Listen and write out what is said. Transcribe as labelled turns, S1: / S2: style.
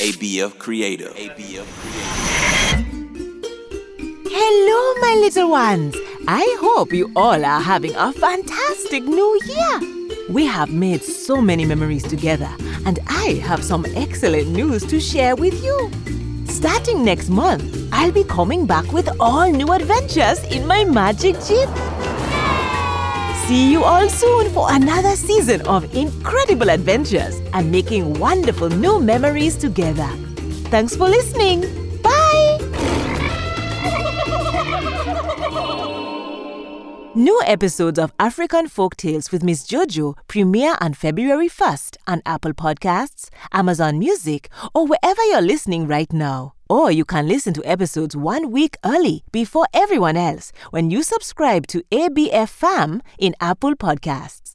S1: ABF Creative. ABF
S2: Hello, my little ones. I hope you all are having a fantastic new year. We have made so many memories together, and I have some excellent news to share with you. Starting next month, I'll be coming back with all new adventures in my magic jeep. See you all soon for another season of incredible adventures and making wonderful new memories together. Thanks for listening. Bye. New episodes of African Folk Tales with Miss Jojo premiere on February 1st on Apple Podcasts, Amazon Music, or wherever you're listening right now. Or you can listen to episodes one week early before everyone else when you subscribe to ABF Fam in Apple Podcasts.